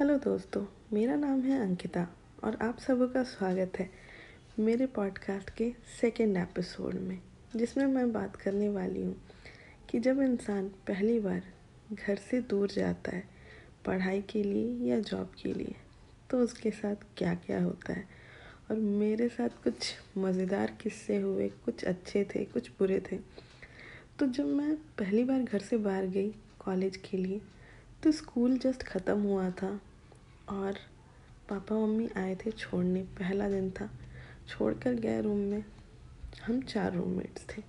Hello दोस्तों, मेरा नाम है अंकिता और आप सबों का स्वागत है मेरे पॉडकास्ट के सेकेंड एपिसोड में, जिसमें मैं बात करने वाली हूँ कि जब इंसान पहली बार घर से दूर जाता है, पढ़ाई के लिए या जॉब के लिए तो उसके साथ क्या क्या होता है? और मेरे साथ कुछ मज़ेदार किस्से हुए, कुछ अच्छे थे, कुछ बुरे थे। तो जब मैं पहली बार घर से बाहर गई कॉलेज के लिए तो स्कूल जस्ट ख़त्म हुआ था। और पापा मम्मी आए थे छोड़ने, पहला दिन था। छोड़ कर गए रूम में। हम चार रूममेट्स थे।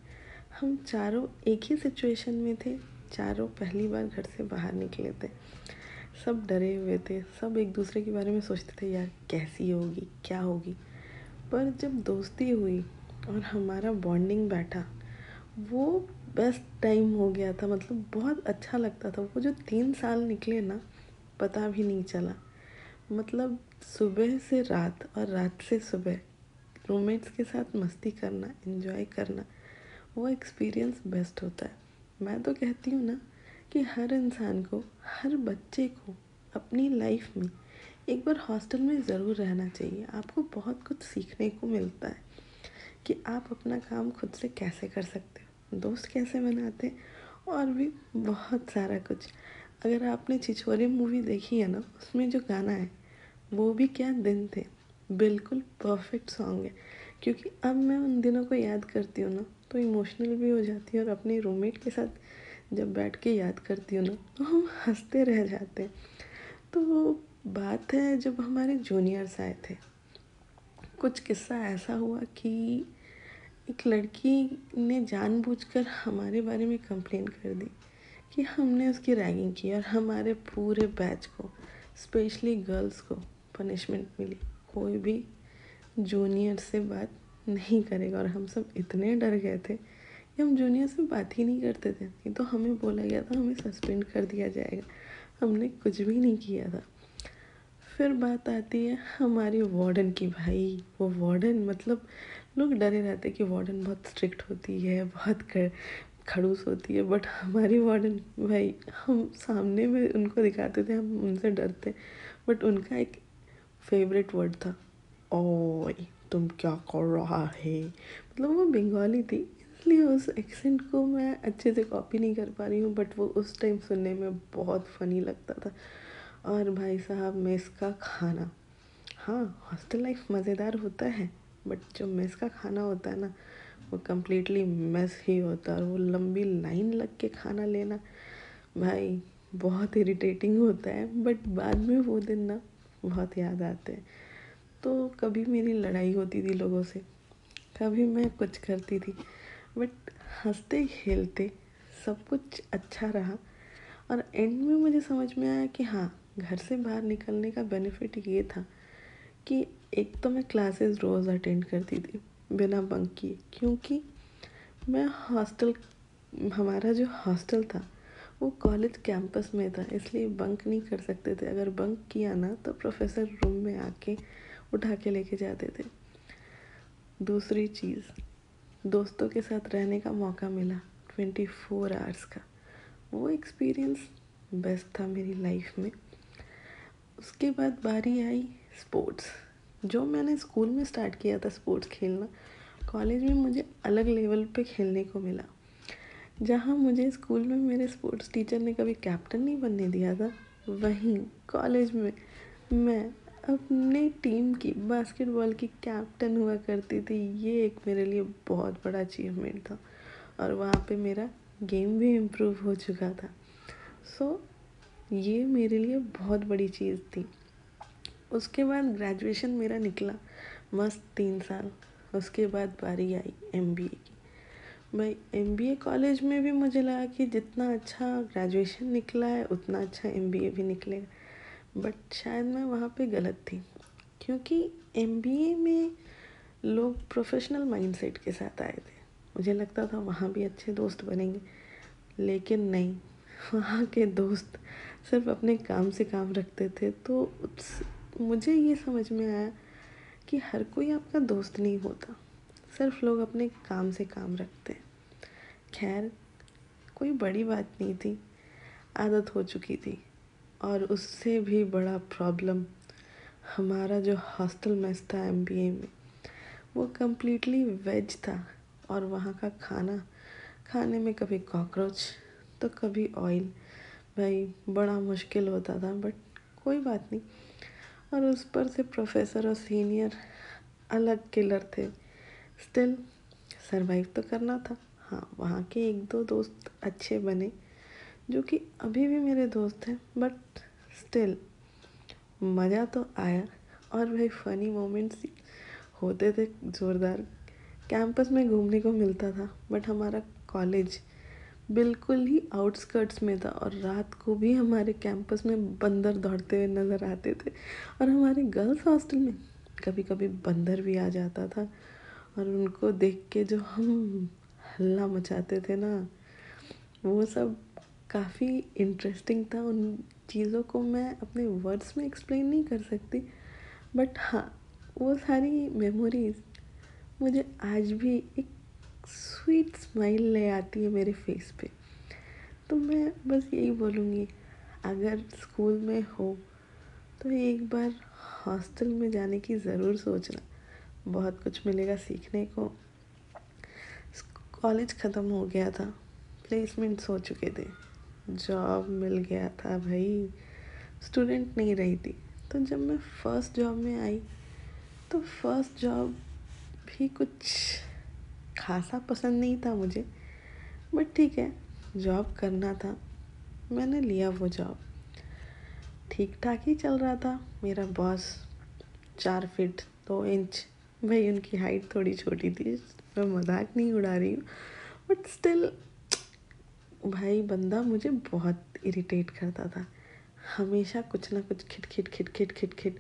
हम चारों एक ही सिचुएशन में थे। चारों पहली बार घर से बाहर निकले थे। सब डरे हुए थे। सब एक दूसरे के बारे में सोचते थे, यार, कैसी होगी? क्या होगी? पर जब दोस्ती हुई और हमारा बॉन्डिंग बैठा, वो बेस्ट टाइम हो गया था। मतलब बहुत अच्छा लगता था। वो जो तीन साल निकले ना, पता भी नहीं चला। मतलब सुबह से रात और रात से सुबह रूममेट्स के साथ मस्ती करना इन्जॉय करना, वो एक्सपीरियंस बेस्ट होता है। मैं तो कहती हूँ ना कि हर इंसान को, हर बच्चे को अपनी लाइफ में एक बार हॉस्टल में ज़रूर रहना चाहिए। आपको बहुत कुछ सीखने को मिलता है कि आप अपना काम खुद से कैसे कर सकते हो, दोस्त कैसे बनाते और भी बहुत सारा कुछ। अगर आपने छिछोरे मूवी देखी है ना, उसमें जो गाना है वो भी क्या दिन थे? बिल्कुल परफेक्ट सॉन्ग है। क्योंकि अब मैं उन दिनों को याद करती हूँ ना तो इमोशनल भी हो जाती है और अपने रूममेट के साथ जब बैठ के याद करती हूँ ना तो हम हँसते रह जाते हैं। तो वो बात है जब हमारे जूनियर्स आए थे। कुछ किस्सा ऐसा हुआ कि एक लड़की ने जानबूझकर हमारे बारे में कंप्लेन कर दी कि हमने उसकी रैगिंग की और हमारे पूरे बैच को स्पेशली गर्ल्स को पनिशमेंट मिली। कोई भी जूनियर से बात नहीं करेगा। और हम सब इतने डर गए थे कि हम जूनियर से बात ही नहीं करते थे। नहीं तो हमें बोला गया था, हमें सस्पेंड कर दिया जाएगा। हमने कुछ भी नहीं किया था। फिर बात आती है हमारी वार्डन की भाई। वो वार्डन मतलब लोग डरे रहते कि वार्डन बहुत स्ट्रिक्ट होती है, बहुत कर खड़ूस होती है। बट हमारी वार्डन भाई हम सामने में उनको दिखाते थे, हम उनसे डरते। बट उनका एक फेवरेट वर्ड था। ओए, तुम क्या कर रहा है? मतलब वो बंगाली थी, इसलिए उस एक्सेंट को मैं अच्छे से कॉपी नहीं कर पा रही हूँ बट वो उस टाइम सुनने में बहुत फ़नी लगता था। और भाई साहब मेस का खाना हाँ हॉस्टल लाइफ मज़ेदार होता है बट जो मेस का खाना होता है ना, वो कम्प्लीटली मेस ही होता है, और वो लंबी लाइन लग के खाना लेना, भाई, बहुत इरिटेटिंग होता है बट बाद में वो दिन ना बहुत याद आते हैं। तो कभी मेरी लड़ाई होती थी लोगों से, कभी मैं कुछ करती थी बट हँसते, खेलते सब कुछ अच्छा रहा। और एंड में मुझे समझ में आया कि हाँ घर से बाहर निकलने का बेनिफिट ये था कि एक तो मैं क्लासेस रोज़ अटेंड करती थी बिना बंक किए, क्योंकि मैं हॉस्टल हमारा जो हॉस्टल था वो कॉलेज कैंपस में था, इसलिए बंक नहीं कर सकते थे। अगर बंक किया ना तो प्रोफेसर रूम में आके उठा के लेके जाते थे। दूसरी चीज़, दोस्तों के साथ रहने का मौका मिला ट्वेंटी फोर आवर्स का। वो एक्सपीरियंस बेस्ट था मेरी लाइफ में। उसके बाद बारी आई स्पोर्ट्स जो मैंने स्कूल में स्टार्ट किया था स्पोर्ट्स खेलना कॉलेज में मुझे अलग लेवल पे खेलने को मिला। जहाँ मुझे स्कूल में मेरे स्पोर्ट्स टीचर ने कभी कैप्टन नहीं बनने दिया था वहीं कॉलेज में मैं अपने टीम की बास्केटबॉल की कैप्टन हुआ करती थी। ये एक मेरे लिए बहुत बड़ा अचीवमेंट था और वहाँ पे मेरा गेम भी इम्प्रूव हो चुका था। सो so, ये मेरे लिए बहुत बड़ी चीज़ थी। उसके बाद ग्रेजुएशन मेरा निकला मस्त तीन साल। उसके बाद बारी आई एम की। भाई MBA कॉलेज में भी मुझे लगा कि जितना अच्छा ग्रेजुएशन निकला है, उतना अच्छा एमबीए भी निकलेगा। बट शायद मैं वहाँ पे गलत थी, क्योंकि एमबीए में लोग प्रोफेशनल माइंडसेट के साथ आए थे। मुझे लगता था वहाँ भी अच्छे दोस्त बनेंगे, लेकिन नहीं, वहाँ के दोस्त सिर्फ़ अपने काम से काम रखते थे। तो मुझे ये समझ में आया कि हर कोई आपका दोस्त नहीं होता, सिर्फ़ लोग अपने काम से काम रखते खैर, कोई बड़ी बात नहीं थी। आदत हो चुकी थी और उससे भी बड़ा प्रॉब्लम हमारा जो हॉस्टल मेस था एमबीए में, वो कम्प्लीटली वेज था और वहाँ का खाना, खाने में कभी कॉकरोच तो कभी ऑयल भाई, बड़ा मुश्किल होता था बट कोई बात नहीं। और उस पर से प्रोफेसर और सीनियर अलग किलर थे। स्टिल सरवाइव तो करना था। हाँ वहाँ के एक दो दोस्त अच्छे बने, जो कि अभी भी मेरे दोस्त हैं बट स्टिल मज़ा तो आया और भाई फ़नी मोमेंट्स होते थे ज़ोरदार। कैंपस में घूमने को मिलता था बट हमारा कॉलेज बिल्कुल ही आउटस्कर्ट्स में था और रात को भी हमारे कैंपस में बंदर दौड़ते हुए नज़र आते थे। और हमारे गर्ल्स हॉस्टल में कभी कभी बंदर भी आ जाता था और उनको देख के जो हम हल्ला मचाते थे ना, वो सब काफ़ी इंटरेस्टिंग था उन चीज़ों को मैं अपने वर्ड्स में एक्सप्लेन नहीं कर सकती बट हाँ वो सारी मेमोरीज मुझे आज भी एक स्वीट स्माइल ले आती है मेरे फेस पे। तो मैं बस यही बोलूँगी, अगर स्कूल में हो तो एक बार हॉस्टल में जाने की ज़रूर सोचना। बहुत कुछ मिलेगा सीखने को। कॉलेज ख़त्म हो गया था। प्लेसमेंट्स हो चुके थे। जॉब मिल गया था भाई। स्टूडेंट नहीं रही थी। तो जब मैं फ़र्स्ट जॉब में आई तो फ़र्स्ट जॉब भी कुछ खासा पसंद नहीं था मुझे। बट ठीक है जॉब करना था। मैंने लिया वो जॉब ठीक ठाक ही चल रहा था। मेरा बॉस चार फिट दो इंच भाई उनकी हाइट थोड़ी छोटी थी। मैं मज़ाक नहीं उड़ा रही हूँ। बट स्टिल भाई बंदा मुझे बहुत इरिटेट करता था। हमेशा कुछ ना कुछ खिट खिट खिट खिट खिट खिट।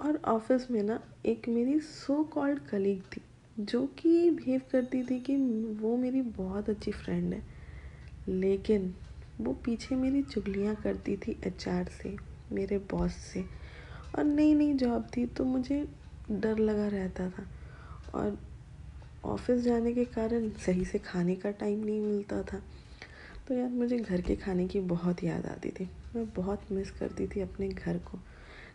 और ऑफ़िस में ना एक मेरी सो कॉल्ड कलीग थी, जो कि बिहेव करती थी कि वो मेरी बहुत अच्छी फ्रेंड है। लेकिन वो पीछे मेरी चुगलियाँ करती थी एचआर से, मेरे बॉस से। और नई नई जॉब थी तो मुझे डर लगा रहता था। और ऑफ़िस जाने के कारण सही से खाने का टाइम नहीं मिलता था। तो यार मुझे घर के खाने की बहुत याद आती थी। मैं बहुत मिस करती थी अपने घर को।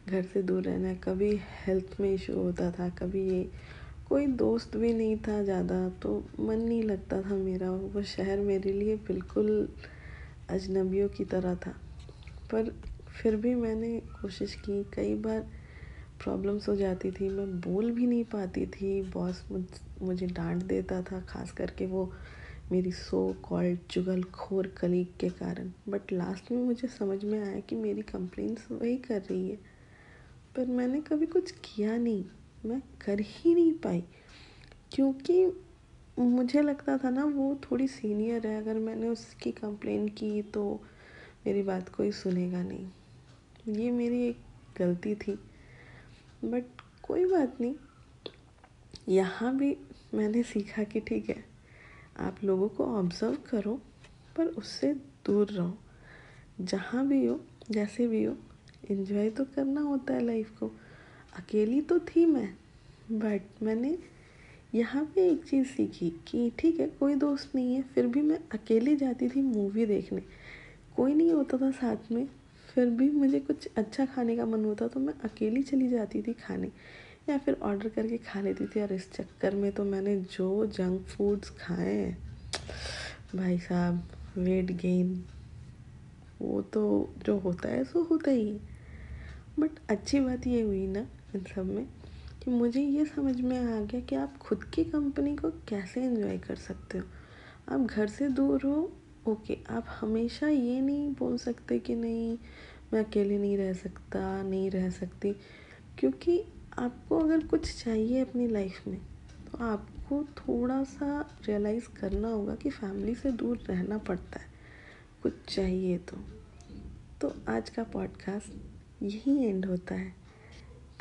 घर से दूर रहना कभी हेल्थ में इशू होता था, कभी ये कोई दोस्त भी नहीं था ज़्यादा तो मन नहीं लगता था मेरा। वो शहर मेरे लिए बिल्कुल अजनबियों की तरह था। पर फिर भी मैंने कोशिश की, कई बार प्रॉब्लम्स हो जाती थी, मैं बोल भी नहीं पाती थी। बॉस मुझ डांट देता था, खास करके वो मेरी सो कॉल्ड चुगल खोर कलीग के कारण। बट लास्ट में मुझे समझ में आया कि मेरी कंप्लेंट्स वही कर रही है। पर मैंने कभी कुछ किया नहीं। मैं कर ही नहीं पाई। क्योंकि मुझे लगता था ना, वो थोड़ी सीनियर है। अगर मैंने उसकी कंप्लेन की तो मेरी बात कोई सुनेगा नहीं। ये मेरी एक गलती थी। बट कोई बात नहीं। यहाँ भी मैंने सीखा कि ठीक है, आप लोगों को ऑब्ज़र्व करो, पर उससे दूर रहो। जहाँ भी हो, जैसे भी हो इन्जॉय तो करना होता है लाइफ को। अकेली तो थी मैं बट मैंने यहाँ पे एक चीज़ सीखी कि ठीक है, कोई दोस्त नहीं है, फिर भी मैं अकेली जाती थी मूवी देखने। कोई नहीं होता था साथ में फिर भी मुझे कुछ अच्छा खाने का मन होता तो मैं अकेली चली जाती थी खाने, या फिर ऑर्डर करके खा लेती थी। और इस चक्कर में तो मैंने जो जंक फूड्स खाए हैं, भाई साहब वेट गेन वो तो जो होता है सो होता ही है। बट अच्छी बात ये हुई ना इन सब में कि मुझे ये समझ में आ गया कि आप खुद की कंपनी को कैसे एंजॉय कर सकते हो। आप घर से दूर हो ओके, आप हमेशा ये नहीं बोल सकते कि नहीं, मैं अकेले नहीं रह सकता, नहीं रह सकती। क्योंकि आपको अगर कुछ चाहिए अपनी लाइफ में तो आपको थोड़ा सा रियलाइज़ करना होगा कि फैमिली से दूर रहना पड़ता है। कुछ चाहिए तो। तो आज का पॉडकास्ट यही एंड होता है।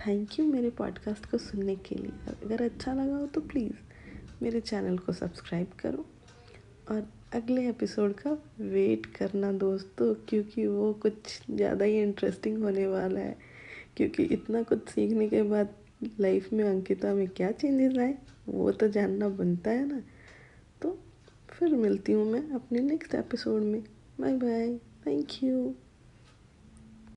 थैंक यू मेरे पॉडकास्ट को सुनने के लिए। अगर अच्छा लगा हो तो प्लीज़ मेरे चैनल को सब्सक्राइब करो। और अगले एपिसोड का वेट करना दोस्तों, क्योंकि वो कुछ ज़्यादा ही इंटरेस्टिंग होने वाला है। क्योंकि इतना कुछ सीखने के बाद लाइफ में अंकिता में क्या चेंजेस आए, वो तो जानना बनता है ना। तो फिर मिलती हूँ मैं अपने नेक्स्ट एपिसोड में। Bye bye thank you